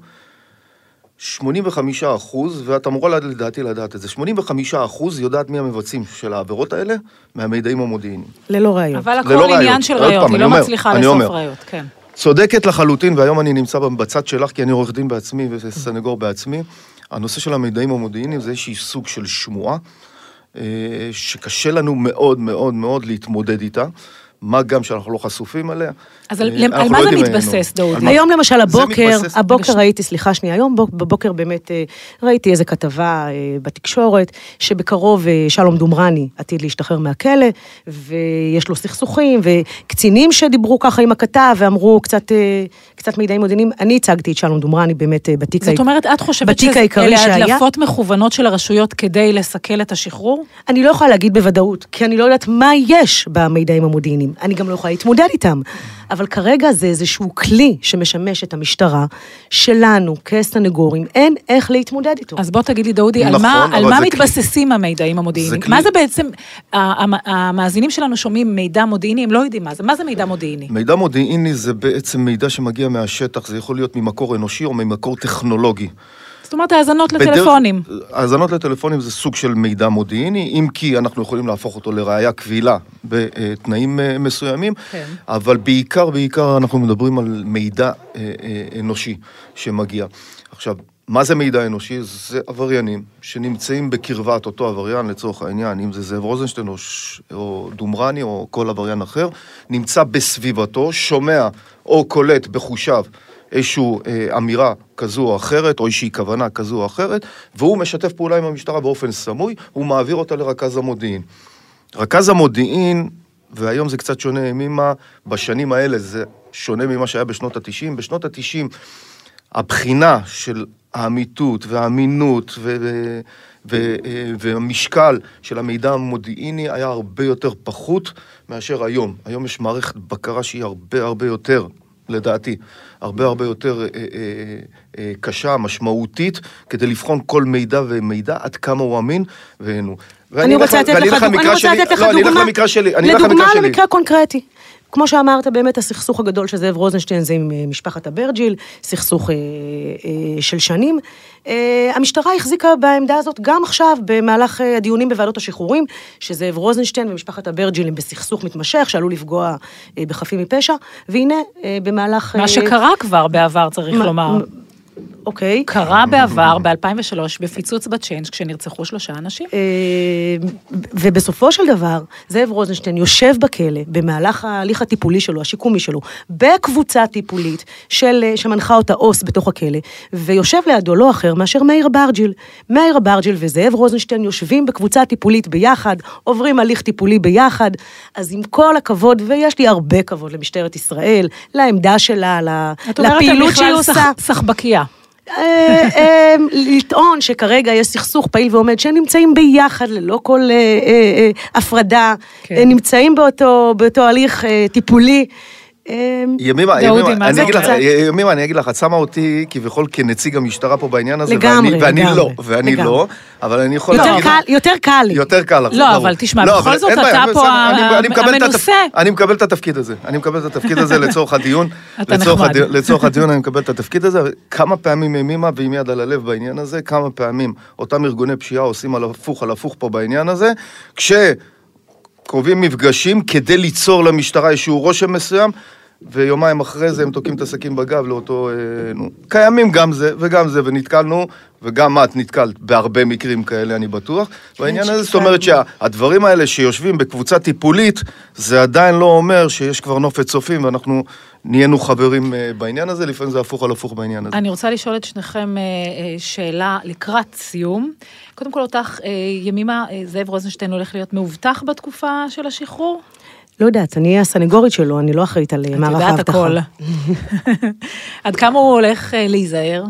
D: 85 אחוז, ואת אמורה לדעתי לדעת את זה, 85 אחוז יודעת מי המבצעים של העבירות האלה מהמידעים המודיעיניים.
E: ללא ראיות.
C: אבל הכל עניין
D: ראיות.
C: של ראיות,
D: פעם,
C: היא לא
D: אומר,
C: מצליחה
D: אני
C: לאסוף
D: אומר.
C: ראיות, כן.
D: צודקת לחלוטין, והיום אני נמצא בצד שלך, כי אני עורך דין בעצמי וסנגור בעצמי. הנושא של המידעים המודיעיניים זה איזשהי סוג של שמועה, אה, שקשה לנו מאוד מאוד מאוד להתמודד איתה, מה גם שאנחנו לא חשופים אליה.
C: אז על-
D: אה,
C: על
D: אנחנו
C: מה
D: לא
C: זה מתבסס?
D: על מה-
E: היום למשל הבוקר,
D: מתבסס-
E: הבוקר ראיתי, סליחה שנייה, היום בוק- בבוקר באמת אה, ראיתי איזה כתבה אה, בתקשורת, שבקרוב שלום דומרני עתיד להשתחרר מהכלא, ויש לו סכסוכים, וקצינים שדיברו ככה עם הכתב ואמרו קצת, קצת מידעים מודיעיניים. אני הצגתי את שלום דומרני באמת בתיק
C: זאת אומרת, את חושבת
E: העיקרי
C: שאלה? הדלפות מכוונות של הרשויות כדי לסכל את השחרור?
E: אני לא יכולה להגיד בוודאות, כי אני לא יודעת מה יש במידעים המודיעיניים. אני גם לא יכולה להתמודד איתם. אבל כרגע זה איזשהו כלי שמשמש את המשטרה, שלנו, כסנגורים, אין איך להתמודד איתו.
C: אז בוא תגיד לי, דודי, על
D: נכון,
C: מה,
D: אבל
C: על מה
D: זה כלי-
C: מתבססים המידעים המודיעיניים?
D: זה כלי-
C: מה זה בעצם, המאזינים שלנו שומעים מידע מודיעיני, הם לא יודעים מה זה. מה זה מידע מודיעיני?
D: מידע מודיעיני זה בעצם מידע שמגיע מהשטח, זה יכול להיות ממקור אנושי או ממקור טכנולוגי.
C: זאת אומרת, האזנות לטלפונים.
D: האזנות לטלפונים זה סוג של מידע מודיעיני, אם כי אנחנו יכולים להפוך אותו לראייה קבילה בתנאים אה, מסוימים,
C: כן.
D: אבל בעיקר, בעיקר אנחנו מדברים על מידע אה, אה, אנושי שמגיע. עכשיו, מה זה מידע אנושי? זה עבריינים שנמצאים בקרבת אותו עבריין, לצורך העניין, אם זה זאב רוזנשטיין או, ש... או דומרני או כל עבריין אחר, נמצא בסביבתו, שומע או קולט בחושיו איזושהי אה, אמירה כזו או אחרת, או איזושהי כוונה כזו או אחרת, והוא משתף פעולה עם המשטרה באופן סמוי, הוא מעביר אותה לרכז המודיעין. רכז המודיעין, והיום זה קצת שונה ממה, בשנים האלה זה שונה ממה שהיה בשנות ה-90. בשנות ה-90 הבחינה של האמיתות והאמינות ו- ו- אה, והמשקל של המידע המודיעיני היה הרבה יותר פחות מאשר היום. היום יש מערכת בקרה שהיא הרבה הרבה יותר, לדעתי, הרבה הרבה יותר אה, אה, אה, קשה, משמעותית, כדי לבחון כל מידע ומידע עד כמה הוא אמין. ואני
E: אני רוצה לתת לך דוגמה, אני
D: למקרה
E: רוצה לתת לך
D: לא, אני
E: דוגמה,
D: אני. למקרה
E: קונקרטי. כמו שאמרת, באמת הסכסוך הגדול של זאב רוזנשטיין זה עם אה, משפחת אברג'יל, סכסוך אה, אה, של שנים. אה, המשטרה החזיקה בעמדה הזאת גם עכשיו, במהלך אה, הדיונים בוועדות השחרורים, שזאב רוזנשטיין ומשפחת אברג'יל הם בסכסוך מתמשך, שעלול לפגוע אה, בחפים מפשע, והנה, אה, במהלך...
C: מה
E: אה,
C: שקרה כבר בעבר, צריך
E: מה-
C: לומר.
E: אוקיי.
C: קרה בעבר, ב-2003, בפיצוץ בצ'יינג', כשנרצחו שלושה אנשים.
E: אה, ובסופו של דבר, זאב רוזנשטיין יושב בכלא במהלך ההליך הטיפולי שלו, השיקומי שלו, בקבוצה טיפולית של, אה, שמנחה אותה עו"ס בתוך הכלא, ויושב לידו לא אחר מאשר מאיר אברג'יל. מאיר אברג'יל וזאב רוזנשטיין יושבים בקבוצה טיפולית ביחד, עוברים הליך טיפולי ביחד, אז עם כל הכבוד, ויש לי הרבה כבוד למשטרת ישראל, לעמדה שלה, ל-
C: את אומרת, הם
E: לפעילות שהיא
C: בכלל
E: עושה.
C: סח- סחבקייה.
E: אה, אה, לטעון שכרגע יש סכסוך פעיל ועומד, שהם נמצאים ביחד ללא כל אה, הפרדה,
C: כן.
E: נמצאים באותו, הליך טיפולי. אה,
D: ימימה, ימימה,
C: מה
D: אני אגיד לך? ימימה, אני אגיד לך, את שמה אותי כביכול כנציג המשטרה פה בעניין הזה,
E: לגמרי,
D: ואני, לא, ואני. לא, אבל אני יכול להגיד
E: יותר קל לי.
D: יותר קל לך,
C: לא. אבל תשמע,
D: לא,
C: בכל זאת אתה פה המנוסה.
D: אני מקבל את התפקיד הזה, אני מקבל את התפקיד הזה לצורך הדיון.
C: אתה נחמד.
D: לצורך הדיון אני מקבל את התפקיד הזה, כמה פעמים ימימה ועם יד על הלב בעניין הזה, כמה פעמים אותם ארגוני פשיעה עושים על הפוך על הפוך פה בעניין הזה, כש... קרובים מפגשים כדי ליצור למשטרה איזשהו רושם מסוים, ויומיים אחרי זה הם תוקעים את הסכין בגב לאותו... אה, נו, קיימים גם זה וגם זה, ונתקלנו, וגם את נתקלת בהרבה מקרים כאלה, אני בטוח. בעניין הזה, זאת אומרת שהדברים האלה שיושבים בקבוצה טיפולית, זה עדיין לא אומר שיש כבר נופת צופים, ואנחנו נהיינו חברים אה, בעניין הזה, לפעמים זה הפוך על הפוך בעניין הזה.
C: אני רוצה לשאול את שניכם אה, שאלה לקראת סיום. קודם כל אותך, ימימה, זאב רוזנשטיין הולך להיות מאובטח בתקופה של השחרור?
E: לא יודעת, אני הסנגורית שלו, אני לא אחראית על
C: את
E: מערך
C: יודעת
E: האבטחה.
C: הכל. עד כמה הוא הולך אה, להיזהר?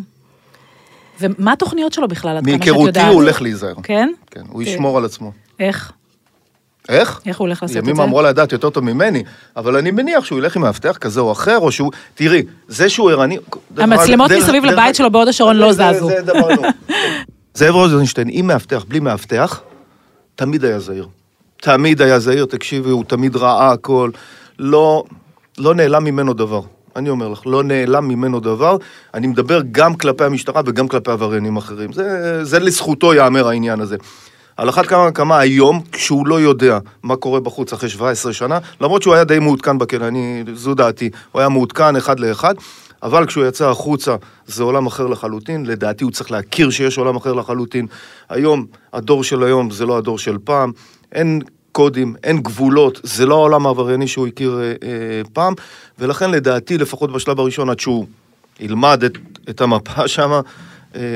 C: ומה התוכניות שלו בכלל, עד כמה שאת יודעת?
D: מהיכרותי הוא הולך להיזהר.
C: כן?
D: כן, הוא ישמור על עצמו.
C: איך?
D: איך?
C: איך הוא הולך לעשות את זה?
D: ימימה אמורה לדעת יותר טוב ממני, אבל אני מניח שהוא ילך עם מאבטח כזה או אחר, או שהוא... תראי, זה שהוא ערני...
C: המצלמות
D: דרך-
C: מסביב
D: דרך-
C: לבית שלו בהוד השרון לא
D: זה-
C: זזו.
D: זה דבר לא. זאב רוזנשטיין, עם מאבטח, בלי מאבטח, תמיד היה זהיר. תמיד היה זהיר, תקשיבי, הוא תמיד ראה הכל. לא, לא נעלם ממנו דבר. אני אומר לך, לא נעלם ממנו דבר. אני מדבר גם כלפי המשטרה וגם כלפי עבריינים אחרים. זה, זה לזכותו ייאמר העניין הזה. על אחת כמה וכמה היום, כשהוא לא יודע מה קורה בחוץ אחרי 17 שנה, למרות שהוא היה די מעודכן בכלא, אני, זו דעתי, הוא היה מעודכן אחד לאחד, אבל כשהוא יצא החוצה זה עולם אחר לחלוטין, לדעתי הוא צריך להכיר שיש עולם אחר לחלוטין. היום, הדור של היום זה לא הדור של פעם, אין קודים, אין גבולות, זה לא העולם העברייני שהוא הכיר אה, אה, פעם, ולכן לדעתי, לפחות בשלב הראשון, עד שהוא ילמד את, את המפה שם, אה,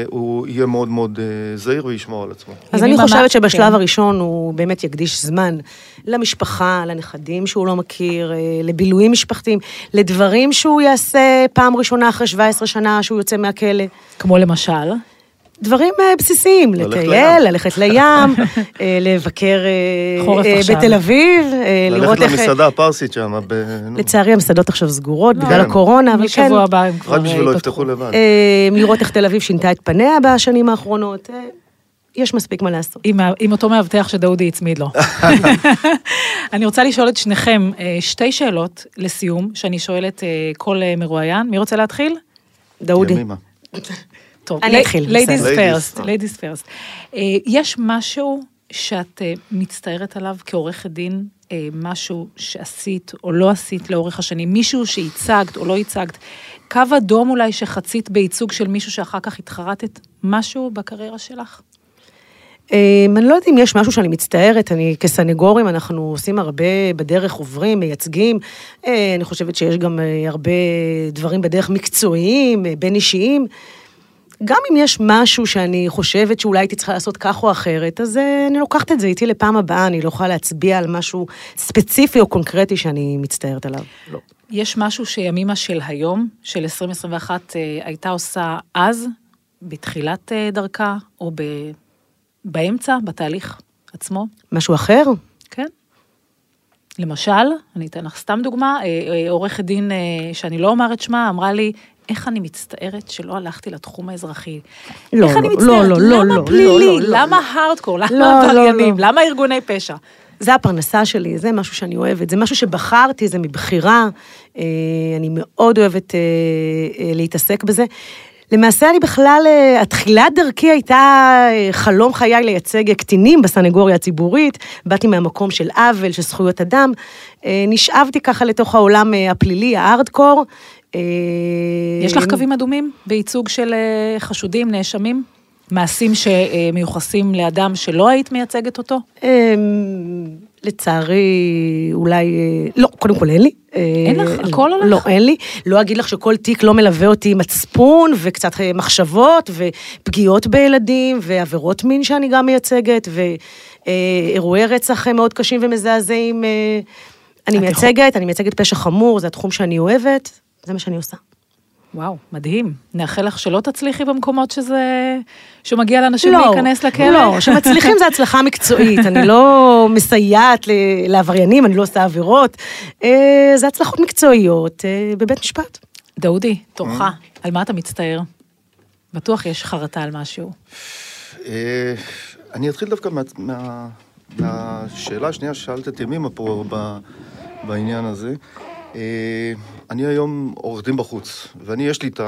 D: הוא יהיה מאוד מאוד אה, זהיר וישמור על עצמו.
E: אז אני חושבת שבשלב
C: כן.
E: הראשון הוא באמת יקדיש זמן למשפחה, לנכדים שהוא לא מכיר, אה, לבילויים משפחתיים, לדברים שהוא יעשה פעם ראשונה אחרי 17 שנה שהוא יוצא מהכלא.
C: כמו למשל?
E: דברים אה, בסיסיים,
D: ללכת
E: לטייל. ללכת לים, אה, לבקר אה. בתל אביב, לראות
D: ללכת
E: איך...
D: למסעדה הפרסית שם,
E: לצערי המסעדות עכשיו סגורות
C: לא,
E: בגלל
D: כן.
E: הקורונה, אבל כן,
C: משבוע הבא הם כבר
D: רק בשביל לא
C: אה,
D: יפתחו לבד.
E: לראות איך תל אביב שינתה את פניה בשנים האחרונות. יש מספיק מה לעשות.
C: עם, עם אותו מאבטח שדודי הצמיד לו. אני רוצה לשאול את שניכם שתי שאלות לסיום, שאני שואלת כל מרואיין. מי רוצה להתחיל?
E: דאודי.
C: טוב,
E: אני אתחיל,
C: ladies first, ladies first. אה, יש משהו שאת אה, מצטערת עליו כעורכת דין, אה, משהו שעשית או לא עשית לאורך השנים, מישהו שהצגת או לא הצגת, קו אדום אולי שחצית בייצוג של מישהו שאחר כך התחרטת, משהו בקריירה שלך?
E: אמ, אני לא יודעת אם יש משהו שאני מצטערת, אני כסנגורים, אנחנו עושים הרבה בדרך, עוברים, מייצגים. אני חושבת שיש גם הרבה דברים בדרך מקצועיים, בין אישיים. גם אם יש משהו שאני חושבת שאולי הייתי צריכה לעשות כך או אחרת, אז אה, אני לוקחת את זה איתי לפעם הבאה, אני לא יכולה להצביע על משהו ספציפי או קונקרטי שאני מצטערת עליו. לא.
C: יש משהו שימימה של היום, של 2021, אה, הייתה עושה אז, בתחילת אה, דרכה, או ב... באמצע, בתהליך עצמו?
E: משהו אחר?
C: כן. למשל, אני אתן לך סתם דוגמה, עורכת דין, שאני לא אומר את שמה, אמרה לי, איך אני מצטערת שלא הלכתי לתחום האזרחי.
E: לא,
C: איך אני
E: לא,
C: מצטערת?
E: לא, לא, לא,
C: למה
E: לא,
C: פלילי?
E: לא, לא, לא.
C: למה הארדקור? למה
E: לא, לא,
C: עבריינים?
E: לא.
C: למה ארגוני פשע?
E: זה הפרנסה שלי, זה משהו שאני אוהבת, זה משהו שבחרתי, זה מבחירה, אה, אני מאוד אוהבת אה, אה, להתעסק בזה. למעשה אני בכלל, אה, התחילת דרכי הייתה אה, חלום חיי לייצג קטינים בסנגוריה הציבורית, באתי מהמקום של עוול, של זכויות אדם, אה, נשאבתי ככה לתוך העולם הפלילי, הארדקור. אה,
C: יש לך קווים אדומים בייצוג של אה, חשודים, נאשמים? מעשים שמיוחסים לאדם שלא היית מייצגת אותו?
E: אמ, לצערי, אולי, אה, לא, קודם כל אין לי.
C: אין לך?
E: אה,
C: הכל הולך?
E: לא, אין לי. לא אגיד לך שכל תיק לא מלווה אותי עם מצפון, וקצת אה, מחשבות, ופגיעות בילדים, ועבירות מין שאני גם מייצגת, ואירועי רצח אה, מאוד קשים ומזעזעים. אה, אני מייצגת, אני מייצגת פשע חמור, זה התחום שאני אוהבת, זה מה שאני עושה.
C: וואו, מדהים. נאחל לך שלא תצליחי במקומות שזה... שמגיע לאנשים להיכנס לכלא.
E: לא, שמצליחים זה הצלחה מקצועית, אני לא מסייעת ל- לעבריינים, אני לא עושה עבירות, אה, זה הצלחות מקצועיות אה, בבית משפט.
C: דודי, תורך, על מה אתה מצטער? בטוח יש חרטה על משהו.
D: אה, אני אתחיל דווקא מה- מה- מהשאלה השנייה ששאלת את ימימה פה ב- בעניין הזה. אה, אני היום עורך דין בחוץ, ואני, יש לי את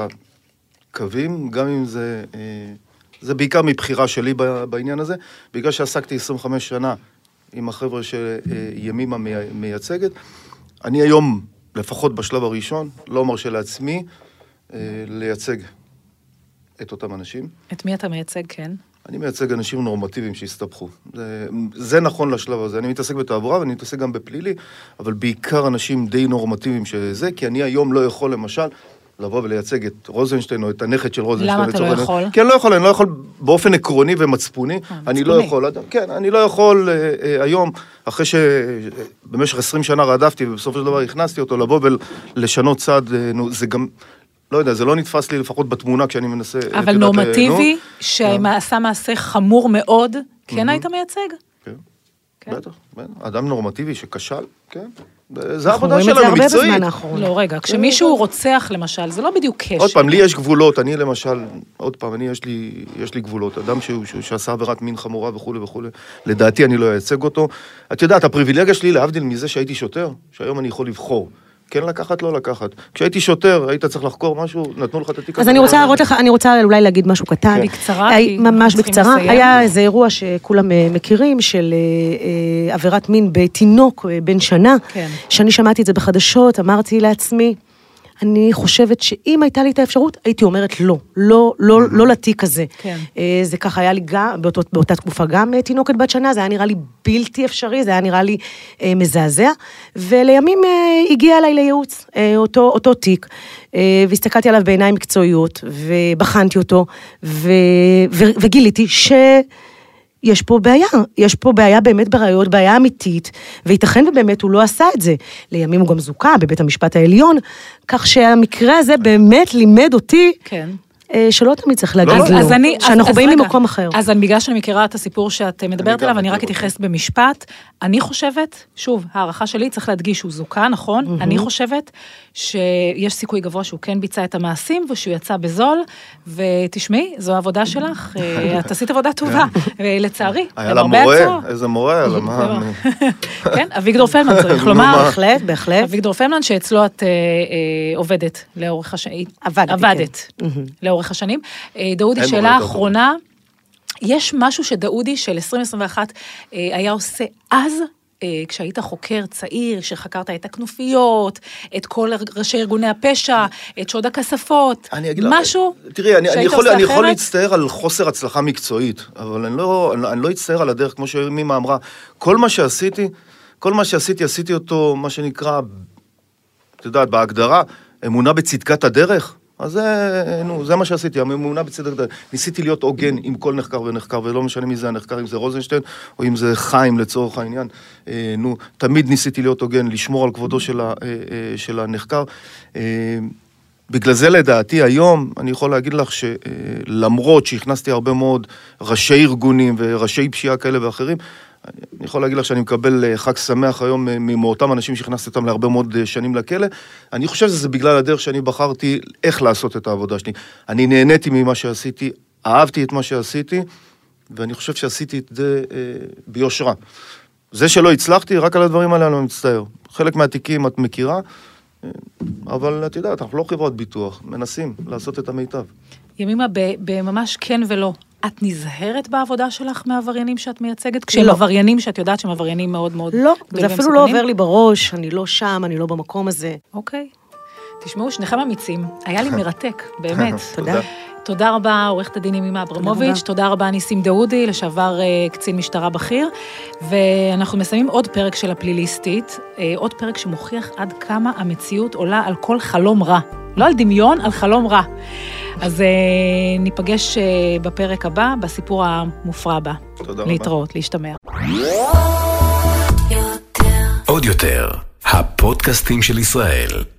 D: הקווים, גם אם זה... אה, זה בעיקר מבחירה שלי בעניין הזה, בגלל שעסקתי 25 שנה עם החבר'ה שימימה מי- מייצגת. אני היום לפחות בשלב הראשון, לא מרשה לעצמי אה, לייצג את אותם אנשים.
C: את מי אתה מייצג, כן?
D: אני מייצג אנשים נורמטיביים שהסתבכו. זה, זה נכון לשלב הזה. אני מתעסק בתעבורה ואני מתעסק גם בפלילי, אבל בעיקר אנשים די נורמטיביים שזה, כי אני היום לא יכול למשל לבוא ולייצג את רוזנשטיין או את הנכד של רוזנשטיין.
C: למה אתה לא
D: לצורך
C: יכול?
D: כי אני לא יכול, אני לא יכול באופן עקרוני ומצפוני, אני לא. יכול, כן, אני לא יכול אה, אה, היום, אחרי שבמשך 20 שנה רדפתי ובסופו של דבר הכנסתי אותו, לבוא ולשנות צד, אה, נו, זה גם... לא יודע, זה לא נתפס לי לפחות בתמונה כשאני מנסה... את
C: אבל
D: אה,
C: נורמטיבי,
D: נו.
C: שעשה מעשה חמור מאוד, כן היית מייצג?
D: כן.
C: כן.
D: בטח, בטח. אדם נורמטיבי שכשל, כן. זה
E: אנחנו
D: העבודה
E: רואים את זה
D: שלנו,
E: הרבה
D: מקצועית.
E: בזמן האחרון.
C: לא, רגע, כשמישהו רוצח למשל, זה לא בדיוק קשר.
D: עוד פעם, לי יש גבולות, אני למשל, עוד פעם, אני יש לי, יש לי גבולות. אדם שהוא, שהוא, שעשה עבירת מין חמורה וכולי וכולי, לדעתי אני לא אייצג אותו. את יודעת, הפריבילגיה שלי, להבדיל מזה שהייתי שוטר, שהיום אני יכול לבחור. כן לקחת, לא לקחת. כשהייתי שוטר, היית צריך לחקור משהו, נתנו לך את התיק
E: אז. אני רוצה להראות לך, אני רוצה אולי להגיד משהו קטן.
C: בקצרה,
E: היה-
C: כי
E: ממש בקצרה. היה איזה אירוע שכולם אה, מכירים, של אה, אה, עבירת מין בתינוק בן שנה.
C: כן.
E: כשאני שמעתי את זה בחדשות, אמרתי לעצמי, אני חושבת שאם הייתה לי את האפשרות, הייתי אומרת לא, לא, לא, לא לתיק הזה.
C: כן.
E: אה, זה ככה היה לי גם, באותו, באותה תקופה גם אה, תינוקת בת שנה, זה היה נראה לי בלתי אפשרי, זה היה נראה לי אה, מזעזע. ולימים אה, הגיע אליי לייעוץ, אה, אותו, אותו תיק, אה, והסתכלתי עליו בעיניים מקצועיות, ובחנתי אותו, ו, ו, וגיליתי ש... יש פה בעיה, יש פה בעיה באמת בראיות, בעיה אמיתית, וייתכן ובאמת הוא לא עשה את זה. לימים הוא גם זוכה בבית המשפט העליון, כך שהמקרה הזה באמת לימד אותי
C: כן.
E: אה, שלא תמיד צריך להגיד
C: אז,
E: לא,
C: אז אני,
E: שאנחנו
C: אז
E: באים
C: רגע,
E: ממקום אחר.
C: אז אני, בגלל שאני מכירה את הסיפור שאת מדברת
D: גם
C: עליו, אני רק אתייחס במשפט. אני חושבת, שוב, הערכה שלי, צריך להדגיש שהוא זוכה, נכון? אני חושבת שיש סיכוי גבוה שהוא כן ביצע את המעשים ושהוא יצא בזול, ותשמעי, זו העבודה שלך, אה, את עשית עבודה טובה, ולצערי,
D: היה לה מורה. איזה מורה היה לה, מה...
C: כן, אביגדור פלדמן צריך לומר.
D: מה?
E: בהחלט, בהחלט.
C: אביגדור פלדמן, שאצלו את אה, אה, עובדת לאורך השנים.
E: עבדתי,
C: עבדת
E: כן. מהמם.
C: לאורך השנים. אה, דאודי, שאלה אחרונה. יש משהו שדאודי של 2021 אה, היה עושה אז? אה, כשהיית חוקר צעיר, שחקרת את הכנופיות, את כל ראשי ארגוני הפשע, את שוד הכספות,
D: אני אגיד לך,
C: משהו
D: תראי, אני, אני, יכול, אני יכול? להצטער על חוסר הצלחה מקצועית, אבל אני לא, אני, אני לא אצטער על הדרך, כמו שמימה אמרה. כל מה שעשיתי, כל מה שעשיתי, עשיתי אותו, מה שנקרא, את יודעת, בהגדרה, אמונה בצדקת הדרך. אז זה, נו, זה מה שעשיתי, אמונה בצדקת הדרך. ניסיתי להיות הוגן עם כל נחקר ונחקר, ולא משנה מי זה הנחקר, אם זה רוזנשטיין, או אם זה חיים לצורך העניין. אה, נו, תמיד ניסיתי להיות הוגן, לשמור על כבודו של, ה, אה, אה, של הנחקר. אה, בגלל זה לדעתי היום, אני יכול להגיד לך שלמרות שהכנסתי הרבה מאוד ראשי ארגונים וראשי פשיעה כאלה ואחרים, אני יכול להגיד לך שאני מקבל אה, חג שמח היום אה, מאותם אנשים שהכנסתי אותם להרבה מאוד אה, שנים לכלא. אני חושב שזה בגלל הדרך שאני בחרתי איך לעשות את העבודה שלי. אני נהניתי ממה שעשיתי, אהבתי את מה שעשיתי, ואני חושב שעשיתי את זה אה, ביושרה. זה שלא הצלחתי, רק על הדברים האלה אני לא מצטער. חלק מהתיקים את מכירה, אבל את יודעת, אנחנו לא חברות ביטוח, מנסים לעשות את המיטב.
C: ימימה, בממש כן ולא. את נזהרת בעבודה שלך מעבריינים שאת מייצגת? כשהם
E: לא.
C: עבריינים שאת יודעת שהם עבריינים מאוד מאוד
E: לא, זה אפילו לא
C: ומסוכנים?
E: עובר לי בראש, אני לא שם, אני לא במקום הזה.
C: אוקיי. תשמעו, שניכם אמיצים. היה לי מרתק, באמת.
E: תודה.
C: תודה רבה, עורכת הדין ימימה אברמוביץ'. תודה רבה, ניסים דאודי, לשעבר אה, קצין משטרה בכיר, ואנחנו מסיימים עוד פרק של הפליליסטית, אה, עוד פרק שמוכיח עד כמה המציאות עולה על כל חלום רע. לא על דמיון, על חלום רע. אז אה, ניפגש אה, בפרק הבא, בסיפור המופרע הבא.
D: תודה רבה.
C: להתראות, להשתמע.
A: עוד יותר, הפודקאסטים של ישראל.